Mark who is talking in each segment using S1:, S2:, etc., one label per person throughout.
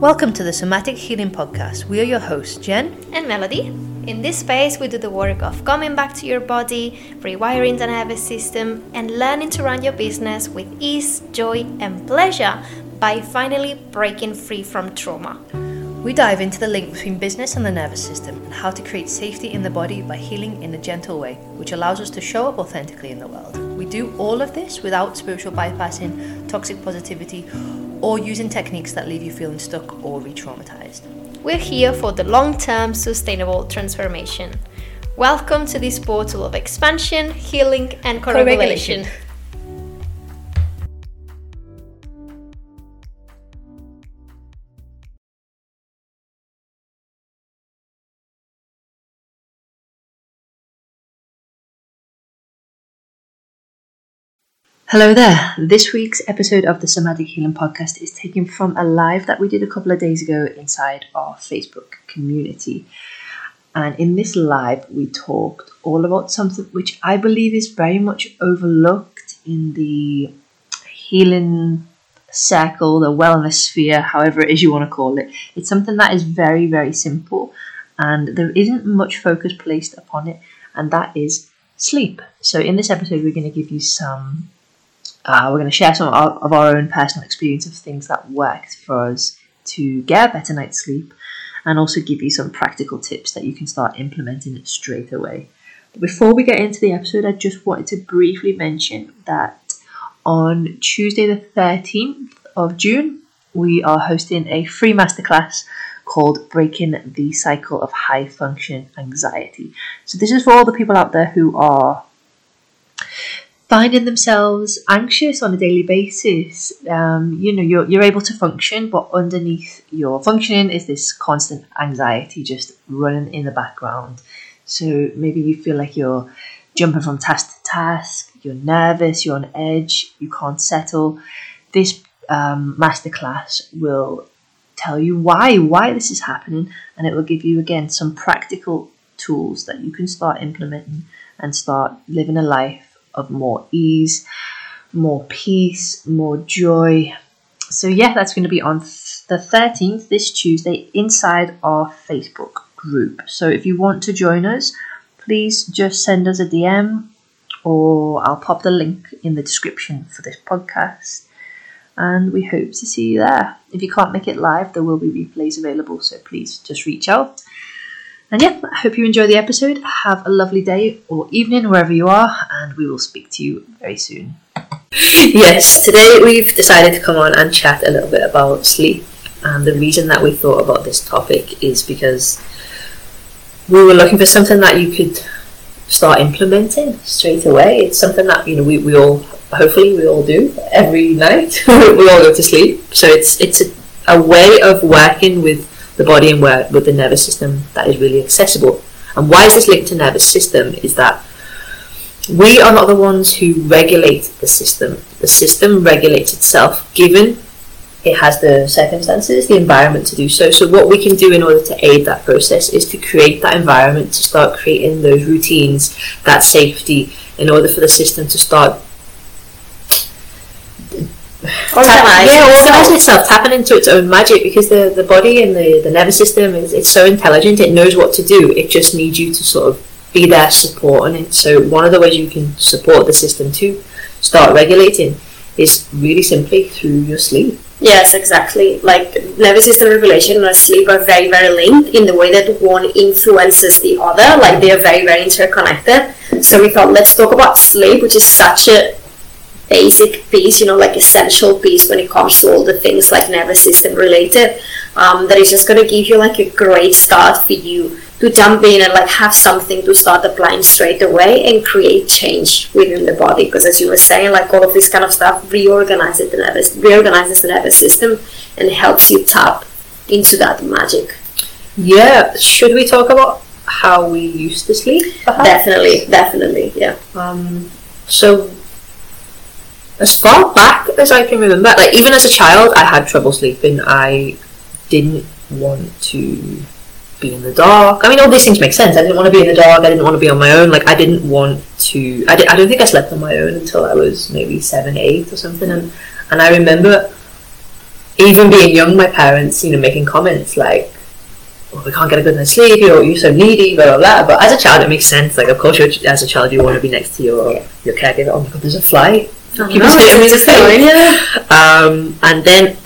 S1: Welcome to the Somatic Healing Podcast. We are your hosts, Jen
S2: and Melody. In this space, we do the work of coming back to your body, rewiring the nervous system, and learning to run your business with ease, joy, and pleasure by finally breaking free from trauma.
S1: We dive into the link between business and the nervous system and how to create safety in the body by healing in a gentle way, which allows us to show up authentically in the world. We do all of this without spiritual bypassing, toxic positivity, or using techniques that leave you feeling stuck or re traumatized.
S2: We're here for the long term sustainable transformation. Welcome to this portal of expansion, healing, and co regulation.
S1: Hello there. This week's episode of the Somatic Healing Podcast is taken from a live that we did a couple of days ago inside our Facebook community. And in this live, we talked all about something which I believe is very much overlooked in the healing circle, the wellness sphere, however it is you want to call it. It's something that is very, very simple and there isn't much focus placed upon it, and that is sleep. So, in this episode, we're going to give you some uh, we're going to share some of our, of our own personal experience of things that worked for us to get a better night's sleep and also give you some practical tips that you can start implementing it straight away. But before we get into the episode, I just wanted to briefly mention that on Tuesday, the 13th of June, we are hosting a free masterclass called Breaking the Cycle of High Function Anxiety. So, this is for all the people out there who are finding themselves anxious on a daily basis. Um, you know, you're, you're able to function, but underneath your functioning is this constant anxiety just running in the background. So maybe you feel like you're jumping from task to task, you're nervous, you're on edge, you can't settle. This um, masterclass will tell you why, why this is happening, and it will give you again some practical tools that you can start implementing and start living a life of more ease, more peace, more joy. So, yeah, that's going to be on the 13th, this Tuesday, inside our Facebook group. So, if you want to join us, please just send us a DM or I'll pop the link in the description for this podcast. And we hope to see you there. If you can't make it live, there will be replays available, so please just reach out. And yeah, I hope you enjoy the episode. Have a lovely day or evening wherever you are, and we will speak to you very soon. Yes, today we've decided to come on and chat a little bit about sleep. And the reason that we thought about this topic is because we were looking for something that you could start implementing straight away. It's something that you know we, we all hopefully we all do every night. we all go to sleep, so it's it's a, a way of working with the body and where with the nervous system that is really accessible. And why is this linked to nervous system? Is that we are not the ones who regulate the system. The system regulates itself, given it has the circumstances, the environment to do so. So, what we can do in order to aid that process is to create that environment, to start creating those routines, that safety, in order for the system to start
S2: organize
S1: yeah, organize oh. itself, tapping into its own magic because the, the body and the, the nervous system is it's so intelligent, it knows what to do. It just needs you to sort of be there supporting it. So one of the ways you can support the system to start regulating is really simply through your sleep.
S3: Yes, exactly. Like nervous system regulation and sleep are very, very linked in the way that one influences the other. Like they are very, very interconnected. So we thought let's talk about sleep, which is such a basic piece, you know, like essential piece when it comes to all the things like nervous system related. Um, that is just going to give you like a great start for you to jump in and like have something to start applying straight away and create change within the body. Because as you were saying, like all of this kind of stuff reorganizes the nervous reorganizes the nervous system and helps you tap into that magic.
S1: Yeah. Should we talk about how we used to sleep?
S3: Perhaps? Definitely, definitely, yeah.
S1: Um, so as far back as I can remember, like even as a child, I had trouble sleeping. I didn't want to be in the dark. I mean, all these things make sense. I didn't want to be in the dark. I didn't want to be on my own. Like I didn't want to. I, did, I don't think I slept on my own until I was maybe seven, eight, or something. And and I remember even being young, my parents, you know, making comments like, "Oh, we can't get a good night's sleep. You're you're so needy." Blah blah blah. But as a child, it makes sense. Like, of course, you're, as a child, you want to be next to your your caregiver. Oh my god, there's a fly. Keep
S3: no,
S1: saying
S3: it's annoying,
S1: thing. Um, and then,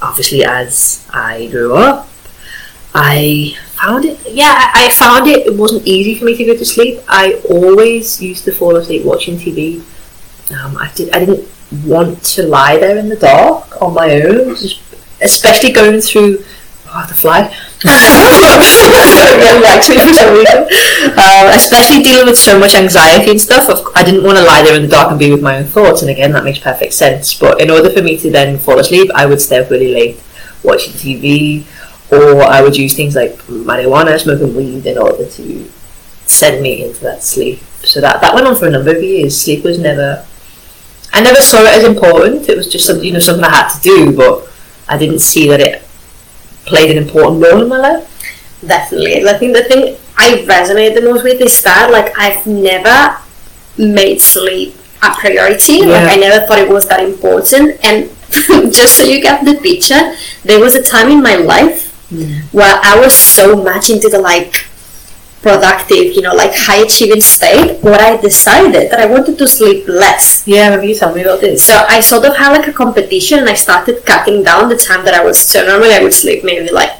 S1: obviously, as I grew up, I found it. Yeah, I I found it. It wasn't easy for me to go to sleep. I always used to fall asleep watching TV. Um, I did. I didn't want to lie there in the dark on my own, especially going through. Oh, the me for some reason. Um, especially dealing with so much anxiety and stuff. I didn't want to lie there in the dark and be with my own thoughts. And again, that makes perfect sense. But in order for me to then fall asleep, I would stay up really late watching TV, or I would use things like marijuana, smoking weed, in order to send me into that sleep. So that that went on for a number of years. Sleep was never. I never saw it as important. It was just something you know something I had to do, but I didn't see that it played an important role in my life.
S3: Definitely. I think the thing I resonate the most with is that like I've never made sleep a priority.
S1: Yeah.
S3: Like I never thought it was that important. And just so you get the picture, there was a time in my life mm. where I was so much into the like productive, you know, like high achieving state, where I decided that I wanted to sleep less.
S1: Yeah, maybe you tell me about this.
S3: So I sort of had like a competition and I started cutting down the time that I was so normally I would sleep maybe like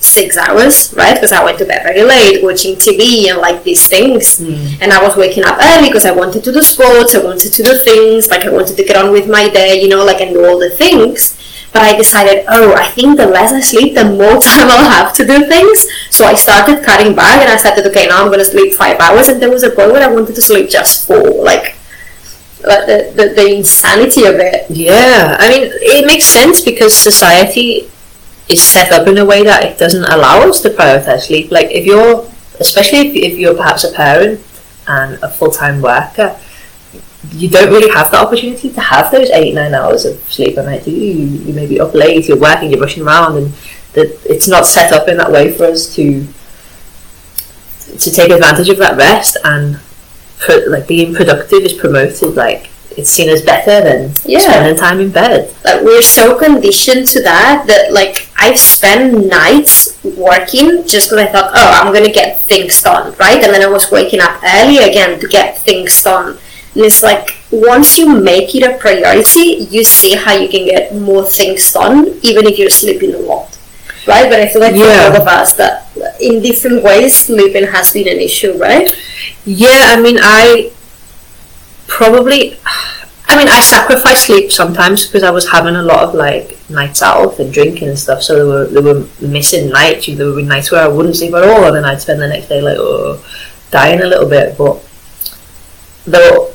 S3: six hours, right? Because I went to bed very late watching TV and like these things. Mm. And I was waking up early because I wanted to do sports, I wanted to do things, like I wanted to get on with my day, you know, like and do all the things. But I decided, oh, I think the less I sleep, the more time I'll have to do things. So I started cutting back and I started, okay, now I'm going to sleep five hours. And there was a point where I wanted to sleep just four. Like, like the, the, the insanity of it.
S1: Yeah, I mean, it makes sense because society is set up in a way that it doesn't allow us to prioritize sleep. Like, if you're, especially if, if you're perhaps a parent and a full time worker, you don't really have the opportunity to have those eight, nine hours of sleep a night, do you? You, you may be up late, you're working, you're rushing around, and that it's not set up in that way for us to to take advantage of that rest and pro- like being productive is promoted like it's seen as better than
S3: Yeah.
S1: spending time in bed.
S3: like we're so conditioned to that that like I've spent nights working just because I thought, oh, I'm gonna get things done, right? And then I was waking up early again to get things done. And it's like once you make it a priority, you see how you can get more things done, even if you're sleeping a lot, right? But I feel like
S1: Yeah.
S3: for all of us, that in different ways, sleeping has been an issue, right?
S1: Yeah, I mean, I probably, I mean, I sacrifice sleep sometimes because I was having a lot of like nights out and drinking and stuff. So there were there were missing nights. You there would be nights where I wouldn't sleep at all, and then I'd spend the next day like oh, dying a little bit. But though,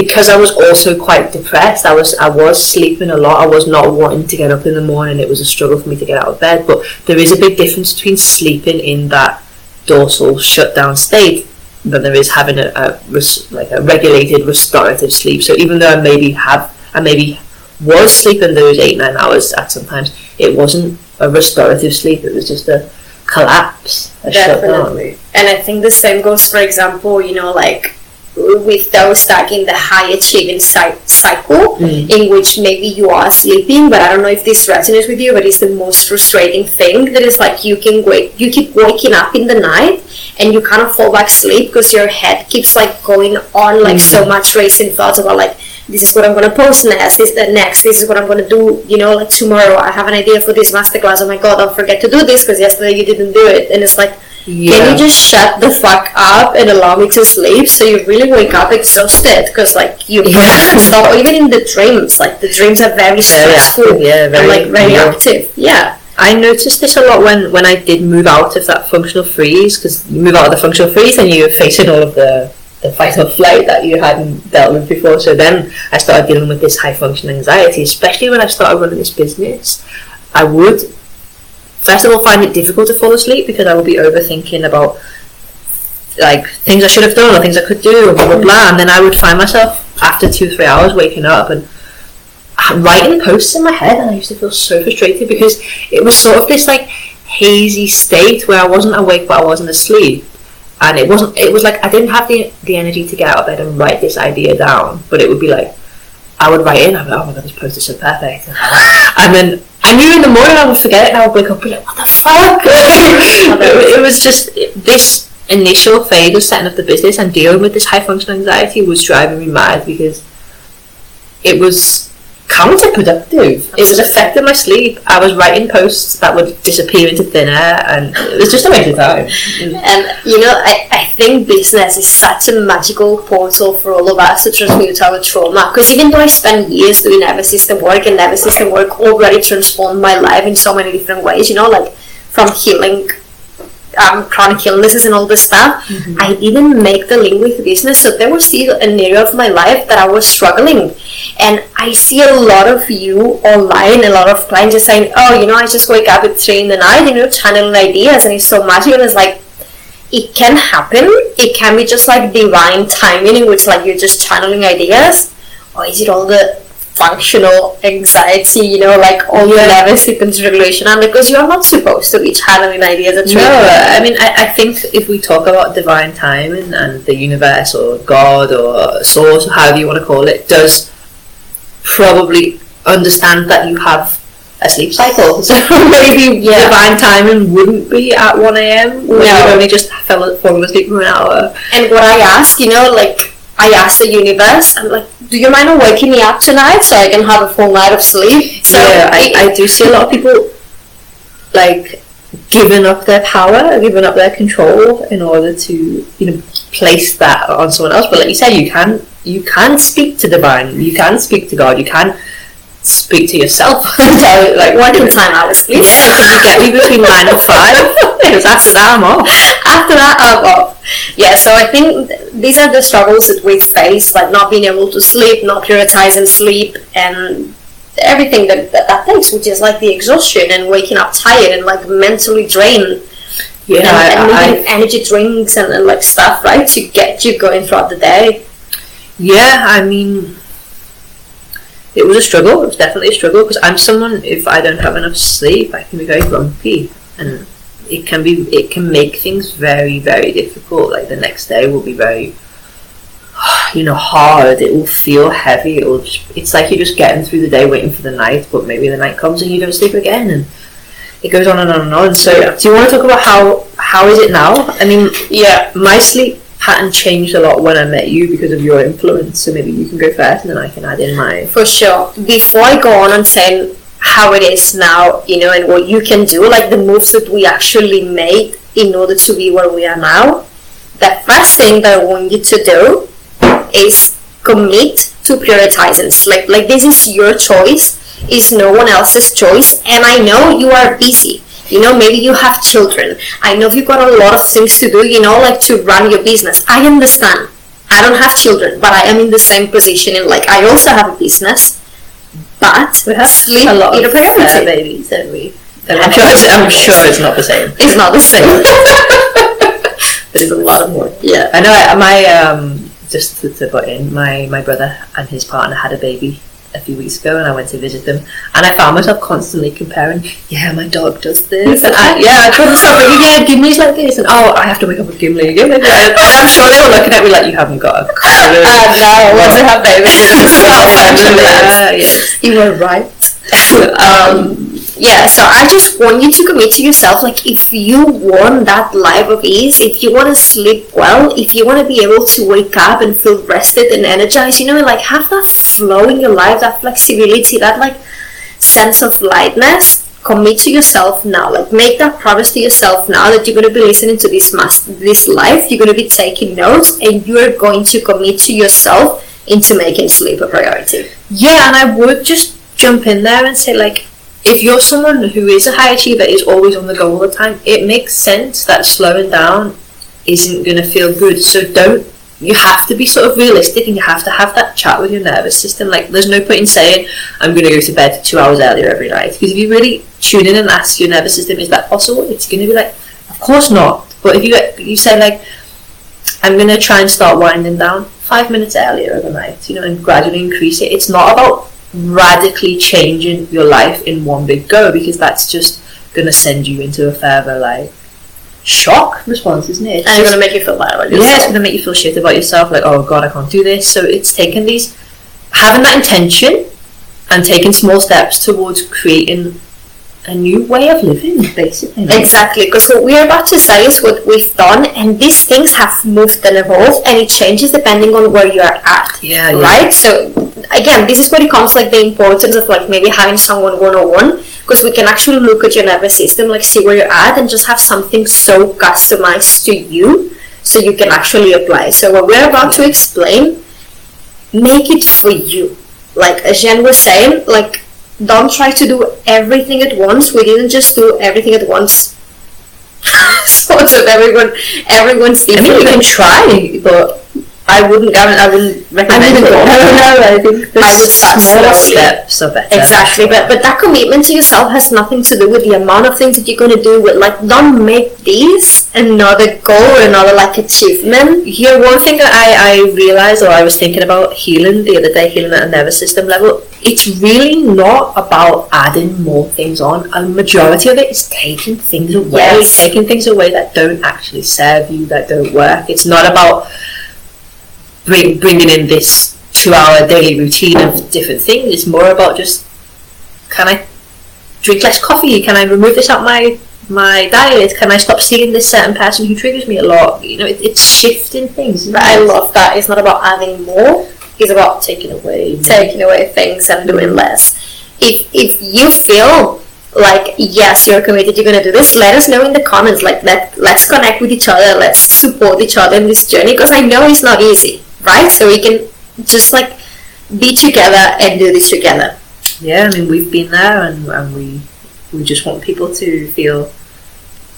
S1: because I was also quite depressed, I was I was sleeping a lot. I was not wanting to get up in the morning. It was a struggle for me to get out of bed. But there is a big difference between sleeping in that dorsal shutdown state than there is having a, a res- like a regulated restorative sleep. So even though I maybe have I maybe was sleeping those eight nine hours at sometimes, it wasn't a restorative sleep. It was just a collapse, a shutdown.
S3: Definitely. And I think the same goes, for example, you know, like with those stuck in the high achieving cycle,
S1: Mm.
S3: in which maybe you are sleeping, but I don't know if this resonates with you, but it's the most frustrating thing that is like you can wake, you keep waking up in the night and you kind of fall back asleep because your head keeps like going on like so much racing thoughts about like this is what I'm gonna post next, this that next, this is what I'm gonna do, you know, like tomorrow I have an idea for this masterclass. Oh my god, don't forget to do this because yesterday you didn't do it, and it's like,
S1: Yeah.
S3: can you just shut the fuck up and allow me to sleep? So you really wake up exhausted because like you
S1: Yeah.
S3: can't stop. Or even in the dreams, like the dreams are very stressful
S1: active, yeah,
S3: and
S1: very
S3: like very
S1: real.
S3: active. Yeah,
S1: I noticed this a lot when, when I did move out of that functional freeze because you move out of the functional freeze and you're facing all of the, the fight or flight that you hadn't dealt with before. So then I started dealing with this high function anxiety, especially when I started running this business. I would first of all find it difficult to fall asleep because I would be overthinking about like things I should have done or things I could do and blah blah blah and then I would find myself after two three hours waking up and writing posts in my head and I used to feel so frustrated because it was sort of this like hazy state where I wasn't awake but I wasn't asleep and it wasn't it was like I didn't have the the energy to get out of bed and write this idea down but it would be like I would write in. I'm like, oh my god, this post is so perfect. And then I knew in the morning I would forget it, and I would wake up and be like, what the fuck? it, it was just this initial phase of setting up the business and dealing with this high function anxiety was driving me mad because it was counterproductive. It was affecting my sleep. I was writing posts that would disappear into thin air, and it was just a waste of time.
S3: And you know, I, I think business is such a magical portal for all of us to transmute our trauma. Because even though I spent years doing nervous system work, and nervous system work already transformed my life in so many different ways, you know, like from healing um, chronic illnesses and all this stuff, I didn't make the link with business. So there was still an area of my life that I was struggling. And I see a lot of you online, a lot of clients just saying, oh, you know, I just wake up at 3 in the night, and, you know, channeling ideas, and it's so magical. And it's like, it can happen. It can be just like divine timing in which like you're just channeling ideas. Or is it all the functional anxiety, you know, like all your nervous system regulation and because you're not supposed to be channeling ideas at
S1: No, I mean, I, I think if we talk about divine timing and the universe or God or source, or however you want to call it, does probably understand that you have a sleep cycle. So maybe
S3: Yeah.
S1: divine timing wouldn't be at 1 a.m. when
S3: No.
S1: you've only just fell, fallen asleep for an hour.
S3: And what I ask, you know, like I ask the universe, I'm like, do you mind waking me up tonight so I can have a full night of sleep? So
S1: yeah, I, I do see a lot of people like giving up their power, giving up their control in order to you know place that on someone else. But like you said, you can you can speak to the divine, you can speak to God, you can speak to yourself. so like
S3: one can time hours, please.
S1: yeah, can you get me between nine and five. Because after that, I'm off.
S3: After that, I'm off. Yeah, so I think th- these are the struggles that we face, like not being able to sleep, not prioritizing sleep, and everything that, that that takes, which is like the exhaustion and waking up tired and like mentally drained
S1: Yeah,
S3: and,
S1: I,
S3: and needing energy drinks and, and like stuff, right, to get you going throughout the day.
S1: Yeah, I mean, it was a struggle. It was definitely a struggle because I'm someone. If I don't have enough sleep, I can be very grumpy, and it can be it can make things very very difficult. Like the next day will be very, you know, hard. It will feel heavy. It will. Just, it's like you're just getting through the day, waiting for the night, but maybe the night comes and you don't sleep again, and it goes on and on and on. So, yeah. do you want to talk about how how is it now? I mean,
S3: Yeah.
S1: my sleep pattern changed a lot when I met you because of your influence. So maybe you can go first, and then I can add in my.
S3: For sure. Before I go on and saying how it is now, you know, and what you can do, like the moves that we actually made in order to be where we are now, the first thing that I want you to do is commit to prioritizing sleep. Like this is your choice, it's no one else's choice, and I know you are busy. You know, maybe you have children. I know you've got a lot of things to do, you know, like to run your business. I understand. I don't have children, but I am in the same position in like I also have a business. But
S1: We have
S3: sleep
S1: a lot of
S3: a
S1: uh, babies, don't we? And I'm sure, it's, I'm sure it's not the same,
S3: It's not the same.
S1: but it's a lot of work.
S3: yeah.
S1: I know I, my um just to, to put in my my brother and his partner had a baby a few weeks ago, and I went to visit them, and I found myself constantly comparing. Yeah, my dog does this, and I, yeah, I couldn't stop thinking. Yeah, Gimli's like this, and oh, I have to wake up with Gimli. Gimli, and I'm sure they were looking at me like you haven't got a clue.
S3: Uh, no, once I have it's
S1: yeah, yes.
S3: You were right. um, yeah, so I just want you to commit to yourself. Like, if you want that life of ease, if you want to sleep well, if you want to be able to wake up and feel rested and energized, you know, like have that flow in your life, that flexibility, that like sense of lightness. Commit to yourself now. Like, make that promise to yourself now that you're going to be listening to this this life. You're going to be taking notes, and you're going to commit to yourself into making sleep a priority.
S1: Yeah, and I would just jump in there and say, like, if you're someone who is a high achiever, is always on the go all the time, it makes sense that slowing down isn't going to feel good. So don't, you have to be sort of realistic and you have to have that chat with your nervous system. Like, there's no point in saying, I'm going to go to bed two hours earlier every night. Because if you really tune in and ask your nervous system, is that possible? It's going to be like, of course not. But if you, you say, like, I'm going to try and start winding down five minutes earlier every night, you know, and gradually increase it. It's not about radically changing your life in one big go because that's just going to send you into a further, like, shock response, isn't it? It's
S3: And it's to make you feel bad about
S1: yeah, it's to make you feel shit about yourself, like, oh god, I can't do this. So it's taking these having that intention and taking small steps towards creating a new way of living, basically.
S3: Exactly, because what we're about to say is what we've done, and these things have moved and evolved, and it changes depending on where you are at.
S1: Yeah, yeah.
S3: Right? So, again, this is where it comes like the importance of like maybe having someone one on one, because we can actually look at your nervous system, like see where you're at, and just have something so customized to you so you can actually apply. So, what we're about to explain, make it for you. Like, as Jen was saying, like, don't try to do everything at once. We didn't just do everything at once. sort of everyone, everyone's
S1: I mean, you can try, but I wouldn't. I wouldn't recommend
S3: even
S1: it.
S3: go-
S1: No, no, I think the
S3: I would start
S1: smaller
S3: slowly.
S1: steps are better.
S3: Exactly, but but that commitment to yourself has nothing to do with the amount of things that you're gonna do. With like, don't make these another goal or another like achievement.
S1: Yeah, one thing that I, I realised or I was thinking about healing the other day, healing at a nervous system level, it's really not about adding more things on. A majority of it is taking things away,
S3: Yes.
S1: taking things away that don't actually serve you, that don't work. It's not about bring, bringing in this two hour daily routine of different things. It's more about just can I drink less coffee? Can I remove this out my my diet? Can I stop seeing this certain person who triggers me a lot? You know, it, it's shifting things.
S3: But I love that. It's not about adding more. It's about taking away, mm-hmm. taking away things and doing less. If if you feel like yes, you're committed, you're gonna do this. Let us know in the comments. Like let let's connect with each other. Let's support each other in this journey because I know it's not easy, right? So we can just like be together and do this together.
S1: yeah, I mean, we've been there, and, and we we just want people to feel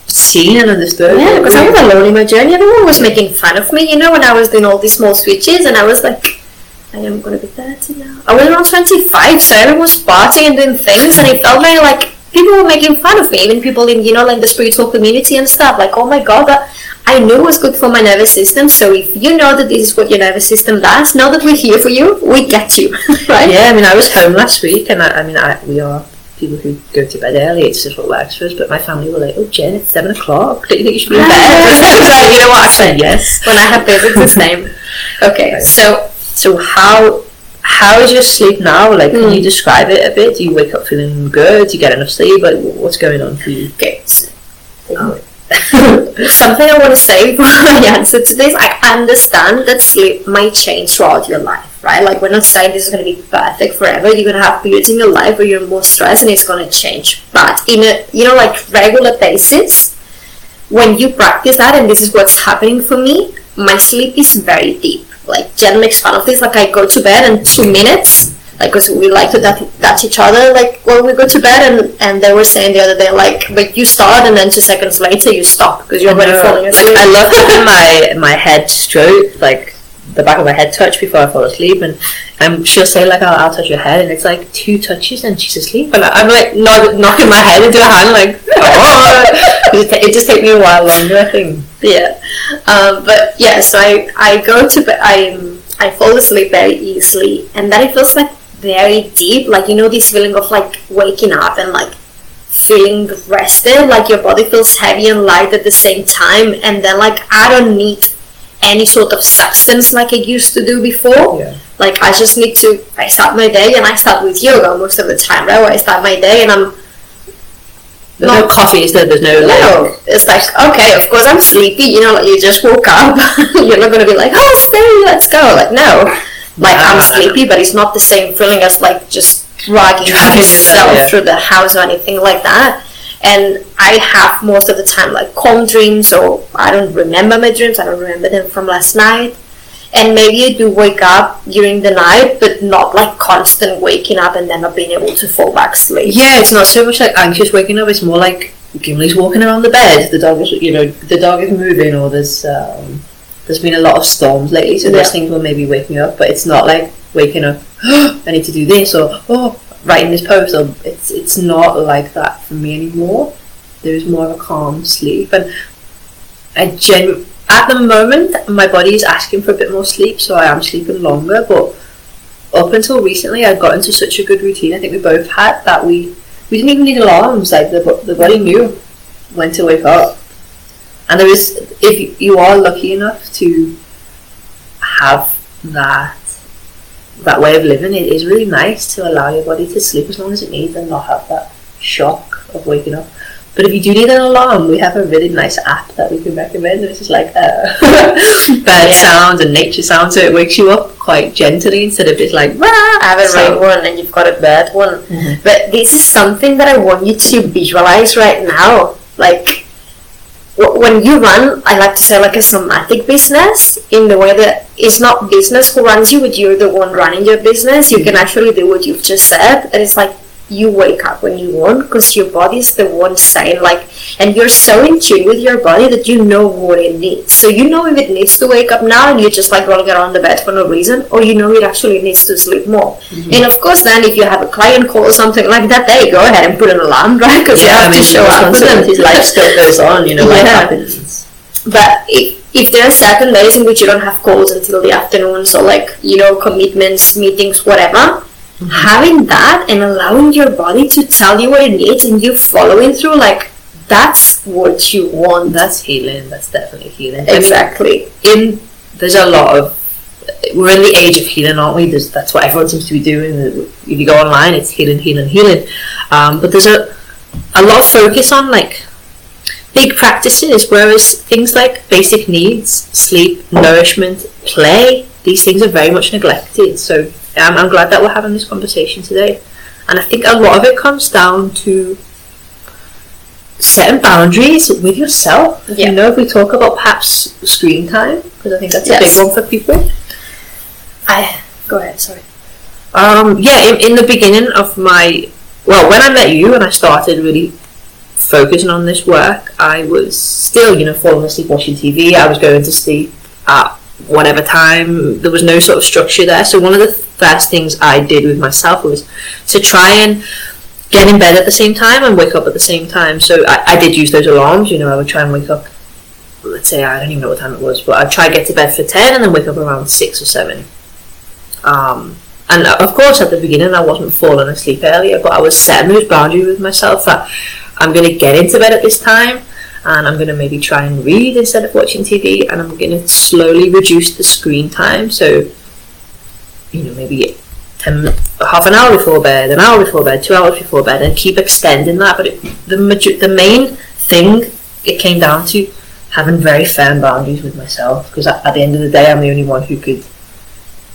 S1: seen and understood.
S3: Yeah, because I was alone in my journey. Everyone was making fun of me, you know, when I was doing all these small switches, and I was like, I am gonna be 30 now. I was around 25, so everyone was partying and doing things, and it felt very like people were making fun of me, even people in, you know, like the spiritual community and stuff. Like, oh my god, that I knew it was good for my nervous system. So if you know that this is what your nervous system does, know that we're here for you. We get you, right?
S1: Yeah, I mean, I was home last week, and I, I mean, I, we are people who go to bed early. It's just what works for us. But my family were like, "Oh, Jen, it's seven o'clock. Don't you think you should be in bed?" I was like, "You know what?" I said yes.
S3: When I have babies, it's the same. Okay, so
S1: So how how is your sleep now? Like, can
S3: Hmm.
S1: you describe it a bit? Do you wake up feeling good? Do you get enough sleep? Like, what's going on for you?
S3: Okay. Something I want to say before I answer to this, I understand that sleep might change throughout your life, right? Like, we're not saying this is going to be perfect forever. You're going to have periods in your life where you're more stressed and it's going to change. But in a, you know, like regular basis, when you practice that, and this is what's happening for me, my sleep is very deep. Like, Jen makes fun of this. Like, I go to bed in two minutes, like, because we like to touch, touch each other, like, when we go to bed, and, and they were saying the other day, like, but you start, and then two seconds later, you stop, because you're already falling asleep.
S1: I love having my my head stroked, like the back of my head touch before I fall asleep, and um, she'll say like, "I'll, I'll touch your head," and it's like two touches, and she's asleep, and I'm like knocking my head into her hand, like, oh. it, just, it just takes me a while longer, I think.
S3: yeah um, but yeah so I, I go to bed I, I fall asleep very easily and then it feels like very deep like you know this feeling of like waking up and like feeling rested like your body feels heavy and light at the same time and then like I don't need any sort of substance like I used to do before
S1: Yeah.
S3: like I just need to I start my day and I start with yoga most of the time right where I start my day and I'm
S1: There's no, coffee, is there? There's no like.
S3: no, it's like okay. Of course, I'm sleepy. You know, like you just woke up. You're not gonna be like, "Oh, stay, let's go." Like no, like
S1: No,
S3: I'm
S1: no, no.
S3: sleepy, but it's not the same feeling as like just dragging yourself,
S1: yeah.
S3: through the house or anything like that. And I have most of the time like calm dreams, or I don't remember my dreams. I don't remember them from last night. And maybe I do wake up during the night, but not like constant waking up and then not being able to fall back asleep.
S1: Yeah, it's not so much like anxious waking up. It's more like Gimli's walking around the bed. The dog is, you know, the dog is moving, or there's um, there's been a lot of storms lately, so those things will maybe wake me up. But it's not like waking up. I need to do this, or oh, writing this. Or it's it's not like that for me anymore. There is more of a calm sleep, and I gen at the moment my body is asking for a bit more sleep, so I am sleeping longer. But up until recently, I'd got into such a good routine. I think we both had that we we didn't even need alarms. Like the the body knew when to wake up. And there is, if you are lucky enough to have that that way of living, it is really nice to allow your body to sleep as long as it needs and not have that shock of waking up. But if you do need an alarm, we have a really nice app that we can recommend, which is like uh, bird sounds and nature sounds, so it wakes you up quite gently instead of just like.
S3: I have a
S1: So-
S3: rain one and you've got a bird one.
S1: Mhm.
S3: But this is something that I want you to visualize right now. Like when you run, I like to say like a somatic business in the way that it's not business who runs you, but you're the one running your business. You can mm-hmm. actually do what you've just said, and it's like you wake up when you want because your body is the one saying like, and you're so in tune with your body that you know what it needs. So you know if it needs to wake up now and you're just like rolling around the bed for no reason, or you know it actually needs to sleep more. Mm-hmm. And of course, then if you have a client call or something like that, there you go ahead and put an alarm, right? Because you
S1: Yeah, I
S3: have
S1: mean,
S3: to show up.
S1: responsibilities, life still goes on, you know, life
S3: Yeah.
S1: happens.
S3: But if, if there are certain days in which you don't have calls until the afternoon, so like, you know, commitments, meetings, whatever, having that and allowing your body to tell you what it needs and you following through, like, that's what you want.
S1: That's healing, that's definitely healing.
S3: Exactly.
S1: in there's a lot of we're in the age of healing, aren't we? There's, that's what everyone seems to be doing. If you go online, it's healing, healing, healing. Um, but there's a a lot of focus on like big practices, whereas things like basic needs, sleep, nourishment, play, these things are very much neglected. So um, I'm glad that we're having this conversation today, and I think a lot of it comes down to setting boundaries with yourself.
S3: Yeah.
S1: You know, if we talk about perhaps screen time, because I think that's
S3: Yes.
S1: a big one for people.
S3: I go ahead, sorry.
S1: Um, yeah, in, in the beginning of my, well, when I met you and I started really focusing on this work, I was still, you know, falling asleep watching TV. I was going to sleep at whatever time. There was no sort of structure there. So one of the first things I did with myself was to try and get in bed at the same time and wake up at the same time. So I, I did use those alarms. You know, I would try and wake up. Let's say I don't even know what time it was, but I'd try to get to bed for ten and then wake up around six or seven. Um, and uh, of course, at the beginning, I wasn't falling asleep earlier, but I was setting those boundaries with myself that I'm going to get into bed at this time, and I'm going to maybe try and read instead of watching TV, and I'm going to slowly reduce the screen time. So, you know, maybe ten, half an hour before bed, an hour before bed, two hours before bed, and keep extending that. But it, the the main thing it came down to having very firm boundaries with myself, because at, at the end of the day, I'm the only one who could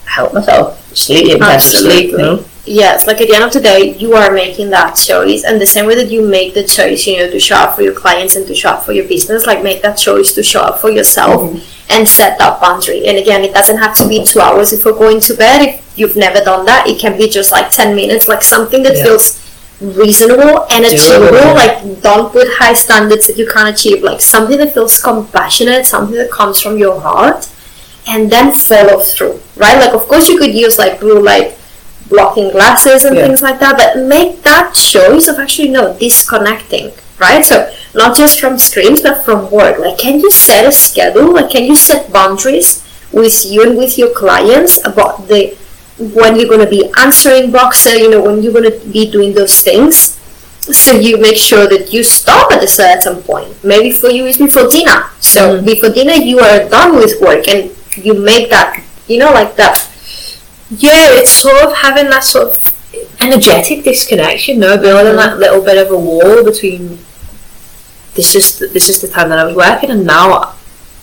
S1: help myself sleep, sleep. You know?
S3: Yes, like at the end of the day, you are making that choice, and the same way that you make the choice, you know, to show up for your clients and to show up for your business, like make that choice to show up for yourself
S1: Mm-hmm.
S3: and set that boundary. And again, it doesn't have to be two hours if we're going to bed. If you've never done that, it can be just like ten minutes, like something that
S1: Yeah.
S3: feels reasonable and achievable.
S1: yeah.
S3: Like don't put high standards that you can't achieve. Like something that feels compassionate, something that comes from your heart, and then follow through. Right? Like of course you could use like blue light blocking glasses and
S1: Yeah.
S3: things like that, but make that choice of actually no disconnecting. Right? So not just from screens but from work. Like can you set a schedule? Like can you set boundaries with you and with your clients about the when you're going to be answering Voxer, you know, when you're going to be doing those things. So you make sure that you stop at a certain point. Maybe for you it's before dinner. So mm-hmm. before dinner you are done with work and you make that, you know, like that.
S1: Yeah, it's sort of having that sort of energetic disconnection, no, building that little bit of a wall between this is the, this is the time that I was working, and now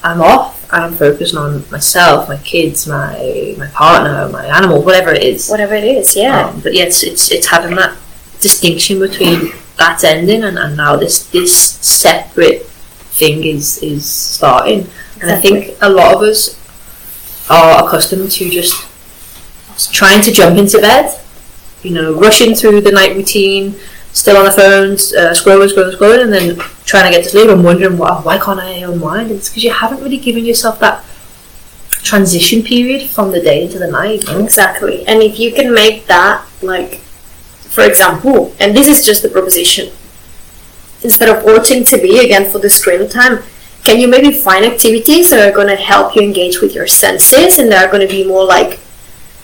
S1: I'm off and I'm focusing on myself, my kids, my my partner, my animal, whatever it is.
S3: Whatever it is, yeah.
S1: Um, but yeah, it's, it's it's having that distinction between that ending and, and now this this separate thing is is starting. And I think a lot of us are accustomed to just trying to jump into bed, you know, rushing through the night routine, still on the phones, uh, scrolling, scrolling, scrolling, and then trying to get to sleep and wondering why, why can't I unwind? It's because you haven't really given yourself that transition period from the day into the night.
S3: Exactly. And if you can make that, like, for example, and this is just the proposition, instead of watching TV again for the screen time, can you maybe find activities that are going to help you engage with your senses and that are going to be more like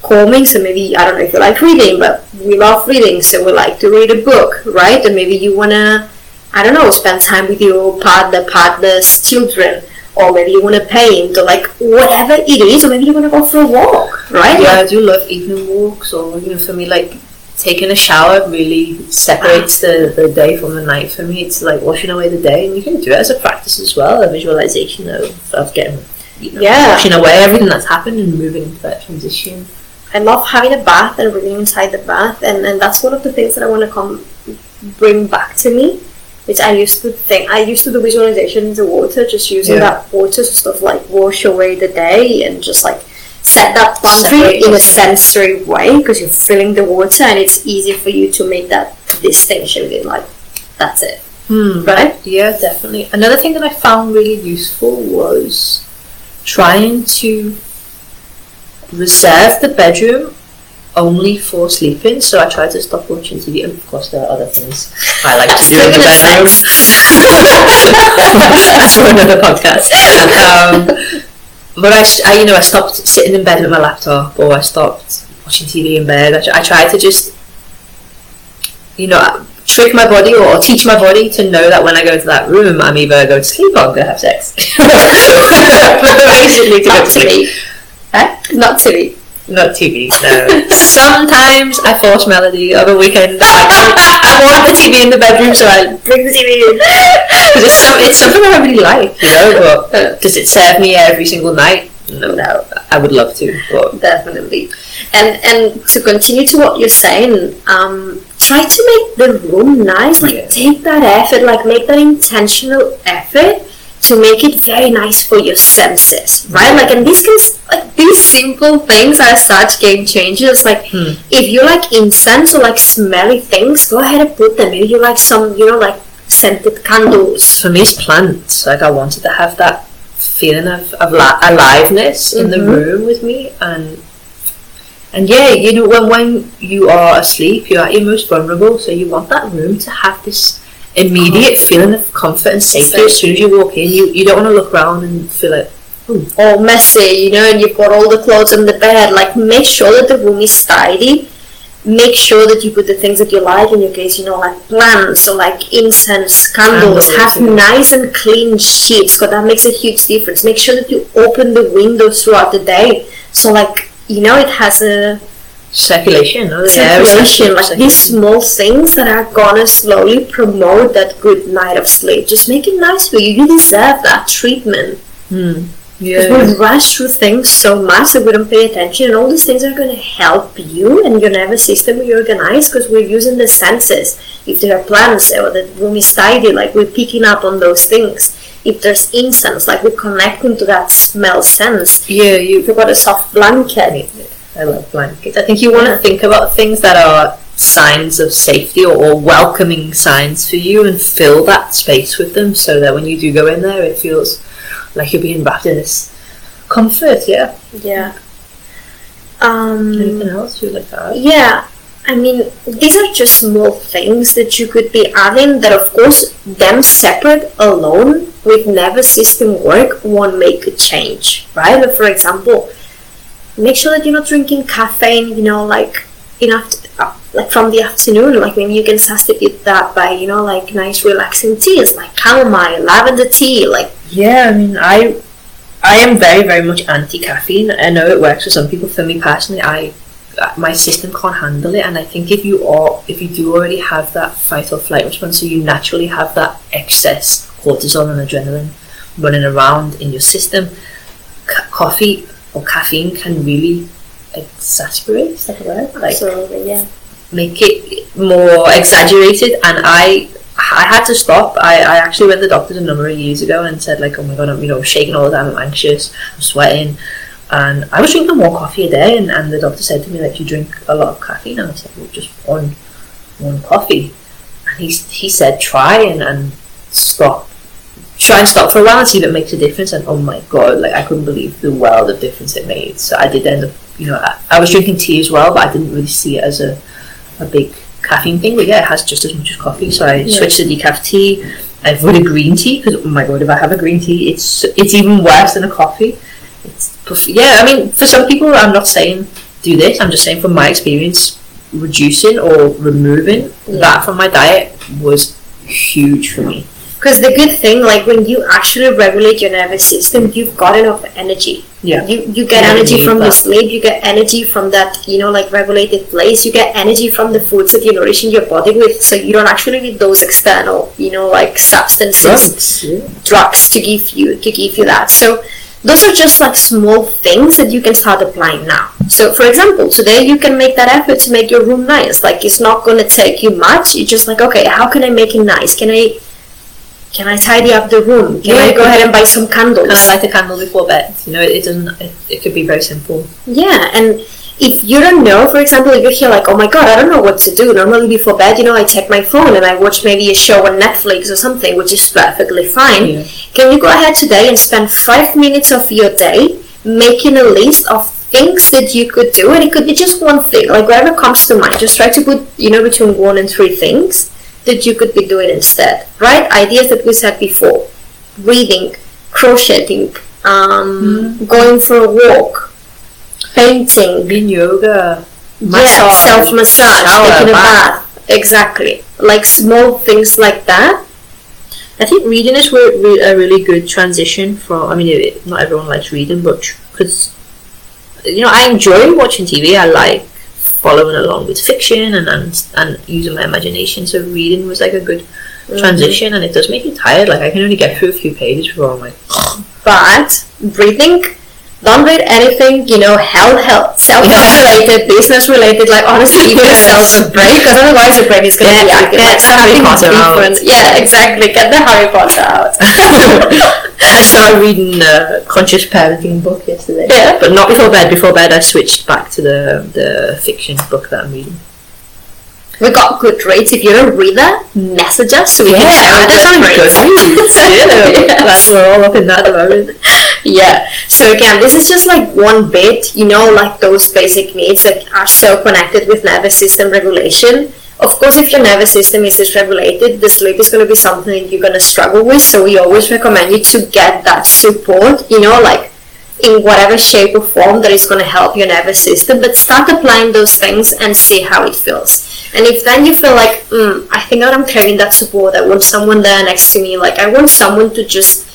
S3: calming? So maybe, I don't know if you like reading, but we love reading, so we like to read a book, right? And maybe you want to, I don't know, spend time with your partner, partner's children or maybe you want to paint, or like whatever it is, or maybe you want to go for a walk, right?
S1: Yeah, I do love evening walks, or you know, for me, like taking a shower really separates the, the day from the night. For me, it's like washing away the day, and you can do it as a practice as well, a visualization of, of getting, you know,
S3: Yeah.
S1: washing away everything that's happened and moving into that transition.
S3: I love having a bath and breathing inside the bath, and, and that's one of the things that I want to come bring back to me. Which I used to think I used to do visualization in the water, just using
S1: Yeah.
S3: that water to sort of like wash away the day and just like set that boundary in a sensory way because you're filling the water and it's easy for you to make that distinction between like that's it,
S1: Hmm.
S3: right?
S1: Yeah, definitely. Another thing that I found really useful was trying to reserve the bedroom only for sleeping. So I tried to stop watching TV. And of course, there are other things I like to do in the bedroom. That's for another podcast. Um, but I, you know, I stopped sitting in bed with my laptop, or I stopped watching TV in bed. I, I tried to just, you know, trick my body or, or teach my body to know that when I go into that room, I'm either going to sleep or I'm going to have sex. Basically, to go to sleep. Huh?
S3: not TV.
S1: Not TV, no. Sometimes I force Melody. Other weekend, I want the TV in the bedroom, so I bring the TV in. It's, some, it's something I really like, you know. But does it serve me every single night? No, no. I would love to, but
S3: definitely and and to continue to what you're saying um try to make the room nice like
S1: Yeah.
S3: take that effort like make that intentional effort to make it very nice for your senses right like and these can like these simple things are such game changers like
S1: Hmm.
S3: if you like incense or like smelly things go ahead and put them maybe you like some you know like scented candles
S1: for me, it's plants. Like I wanted to have that feeling of, of la- aliveness in the
S3: Mhm.
S1: room with me, and and yeah, you know, when when you are asleep, you're at your most vulnerable, so you want that room to have this immediate feeling of comfort and safety. As soon as you walk in, you you don't want to look around and feel like,
S3: all messy, you know, and you've got all the clothes on the bed. Like, make sure that the room is tidy. Make sure that you put the things that you like. In your case, you know, like plants or like incense, candles.
S1: Candles,
S3: Have nice and clean sheets, because that makes a huge difference. Make sure that you open the windows throughout the day, so like you know, it has a
S1: circulation. Air
S3: circulation. Like
S1: circulation.
S3: these small things that are gonna slowly promote that good night of sleep. Just make it nice for you. You deserve that treatment.
S1: Hmm.
S3: Because we rush through things so much that we don't pay attention, and all these things are going to help you and your nervous system reorganize because we're using the senses. If there are plants or the room is tidy, like we're picking up on those things. If there's incense, like we're connecting to that smell sense.
S1: Yeah, you
S3: If you've got a soft blanket,
S1: I love blankets. I think you want to think about things that are signs of safety or, or welcoming signs for you and fill that space with them so that when you do go in there, it feels like you're being wrapped in this comfort. Yeah.
S3: yeah. Um,
S1: Anything else you like to add?
S3: Yeah, I mean, these are just small things that you could be adding that, of course, them separate alone with nervous system work won't make a change, right? But for example, make sure that you're not drinking caffeine, you know, like uh, like from the afternoon. Like maybe you can substitute that by, you know, like nice relaxing teas, like chamomile, lavender tea, like
S1: Yeah, I mean, I I am very, very much anti caffeine. I know it works for some people. For me personally, I uh, my system can't handle it, and I think if you are, if you do already have that fight or flight response, so you naturally have that excess cortisol and adrenaline running around in your system, ca- coffee or caffeine can really exacerbate. Is that a word? Like
S3: absolutely, yeah.
S1: make it more exaggerated and I I had to stop. I, I actually went to the doctor a number of years ago and said like, oh my god, I'm you know shaking all the time, I'm anxious, I'm sweating, and I was drinking more coffee a day, and, and the doctor said to me like, you drink a lot of caffeine, and I said, well, just one one coffee, and he he said try and, and stop, try and stop for a while and see if it makes a difference, and oh my god, like I couldn't believe the world of difference it made. So I did end up, you know, I, I was drinking tea as well, but I didn't really see it as a a big caffeine thing, but yeah, it has just as much as coffee. So I
S3: Yeah.
S1: switched to decaf tea. I avoided green tea because oh my god, if I have a green tea, it's it's even worse than a coffee. It's yeah. I mean, for some people, I'm not saying do this. I'm just saying from my experience, reducing or removing
S3: Yeah.
S1: that from my diet was huge for me.
S3: Because the good thing, like when you actually regulate your nervous system, you've got enough energy.
S1: Yeah.
S3: You you get
S1: Yeah,
S3: energy
S1: you
S3: from
S1: need
S3: the sleep. You get energy from that you know like regulated place. You get energy from the foods that you're nourishing your body with. So you don't actually need those external you know like substances
S1: Drugs. Yeah.
S3: drugs to give you to give you that. So those are just like small things that you can start applying now. So for example, today you can make that effort to make your room nice. Like it's not gonna take you much. You're just like, okay, how can I make it nice? Can I can I tidy up the room? Can
S1: Yeah,
S3: I go ahead and buy some candles?
S1: Can I light a candle before bed? You know, it, doesn't. It, it could be very simple.
S3: Yeah, and if you don't know, for example, if you're here like, oh my god, I don't know what to do. Normally before bed, you know, I check my phone and I watch maybe a show on Netflix or something, which is perfectly fine.
S1: Yeah.
S3: Can you go ahead today and spend five minutes of your day making a list of things that you could do? And it could be just one thing, like whatever comes to mind. Just try to put, you know, between one and three things that you could be doing instead, right? Ideas that we said before reading, crocheting, um, going for a walk, painting,
S1: Doing yoga,
S3: yeah, self massage, taking a
S1: bath.
S3: Exactly. Like small things like that.
S1: I think reading is re- a really good transition from. I mean, it, not everyone likes reading, but because you know, I enjoy watching TV. I like following along with fiction and and, and using my imagination. So reading was like a good mm-hmm. transition, and it does make you tired. Like I can only get through a few pages before I'm like,
S3: But breathing, don't read anything, you know, health, health, self related, business related. Like honestly, give yourself a break because otherwise your brain is going to
S1: Get-
S3: be acting
S1: get
S3: like
S1: Harry Potter out.
S3: Yeah, exactly. Get the Harry Potter out.
S1: I started reading the conscious parenting book yesterday.
S3: Yeah.
S1: But not before bed. Before bed, I switched back to the the fiction book that I'm reading.
S3: we got good rates. If you're a reader, message us so we can share
S1: that's
S3: good rates.
S1: yeah, that's we're all up in that at the moment.
S3: Yeah. So again, this is just like one bit, you know, like those basic needs that are so connected with nervous system regulation. Of course, if your nervous system is dysregulated, the sleep is going to be something you're going to struggle with. So we always recommend you to get that support, you know, like in whatever shape or form that is going to help your nervous system. But start applying those things and see how it feels. And if then you feel like, mm, I think that I'm craving that support, I want someone there next to me, like I want someone to just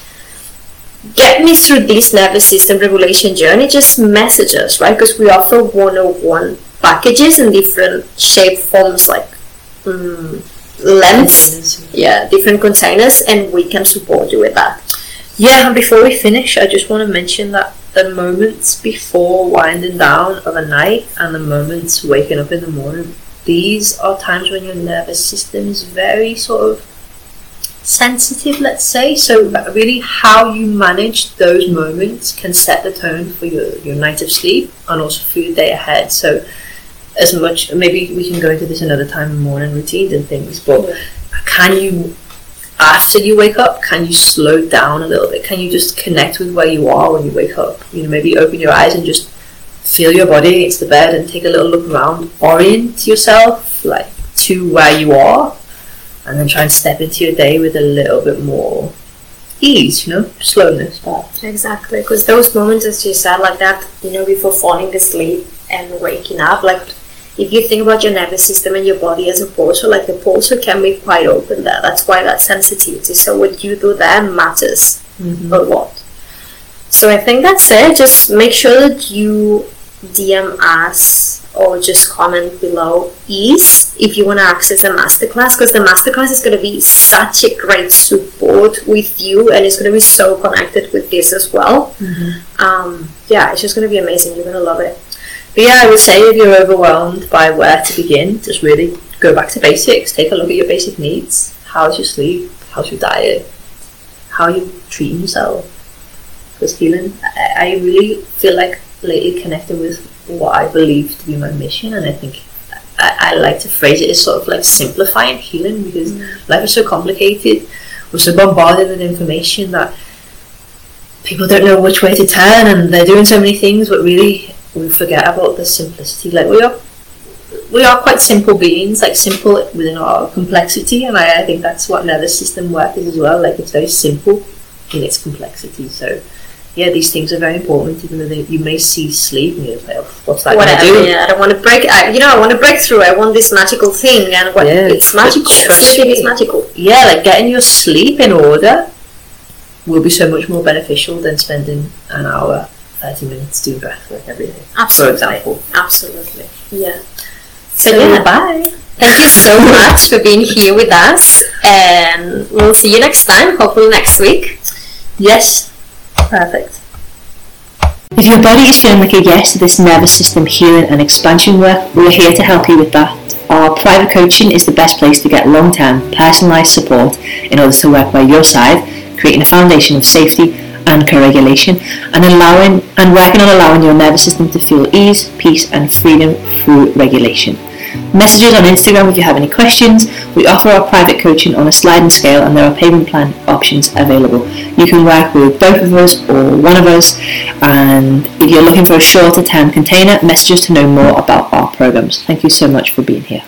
S3: get me through this nervous system regulation journey, just message us, right? Because we offer one-on-one packages in different shape forms, like mm, lengths, yeah, different containers, and we can support you with that.
S1: Yeah, and before we finish, I just want to mention that the moments before winding down of a night and the moments waking up in the morning, these are times when your nervous system is very sort of sensitive, let's say. So, really, how you manage those moments can set the tone for your, your night of sleep and also for your day ahead. So, as much, maybe we can go into this another time, morning routines and things, but can you after you wake up, can you slow down a little bit? Can you just connect with where you are when you wake up? You know, maybe open your eyes and just feel your body against the bed and take a little look around. Orient yourself like to where you are, and then try and step into your day with a little bit more ease. You know, slowness.
S3: Exactly, because those moments, as you said, like that, you know, before falling asleep and waking up, like if you think about your nervous system and your body as a portal, like the portal can be quite open there. That's why that sensitivity. So what you do there matters mm-hmm. a lot. So I think that's it. Just make sure that you DM us or just comment below ease if you want to access the masterclass because the masterclass is going to be such a great support with you and it's going to be so connected with this as well. Um, yeah, it's just going to be amazing. You're going to love it.
S1: But yeah, I would say if you're overwhelmed by where to begin, just really go back to basics. Take a look at your basic needs. How's your sleep? How's your diet? How are you treating yourself? Because healing, I, I really feel like lately connected with what I believe to be my mission, and I think I, I like to phrase it as sort of like simplifying healing because mm. life is so complicated. We're so bombarded with information that people don't know which way to turn, and they're doing so many things, but really we forget about the simplicity. Like we are, we are quite simple beings, like simple within our complexity, and I, I think that's what nervous system work is as well. Like it's very simple in its complexity. So yeah, these things are very important. Even though they, you may see sleep and you're like, oh, what's that going to
S3: Whatever.
S1: do?
S3: Yeah, I don't want to break. I, you know, I want to break through. I want this magical thing, and what
S1: Yeah,
S3: it's magical. Sleeping is magical.
S4: yeah, like getting your sleep in order will be so much more beneficial than spending an hour, 30 minutes doing breathwork every day.
S3: Absolutely.
S4: For example.
S3: Absolutely. Yeah.
S4: So,
S3: yeah.
S4: bye.
S3: Thank you so much for being here with us, and we'll see you next time. Hopefully next week.
S4: Yes. Perfect.
S1: If your body is feeling like a yes to this nervous system healing and expansion work, we're here to help you with that. Our private coaching is the best place to get long term, personalised support in order to work by your side, creating a foundation of safety and co regulation, and allowing and working on allowing your nervous system to feel ease, peace, and freedom through regulation. Messages on Instagram if you have any questions. We offer our private coaching on a sliding scale and there are payment plan options available. You can work with both of us or one of us and if you're looking for a shorter term container, messages to know more about our programs. Thank you so much for being here.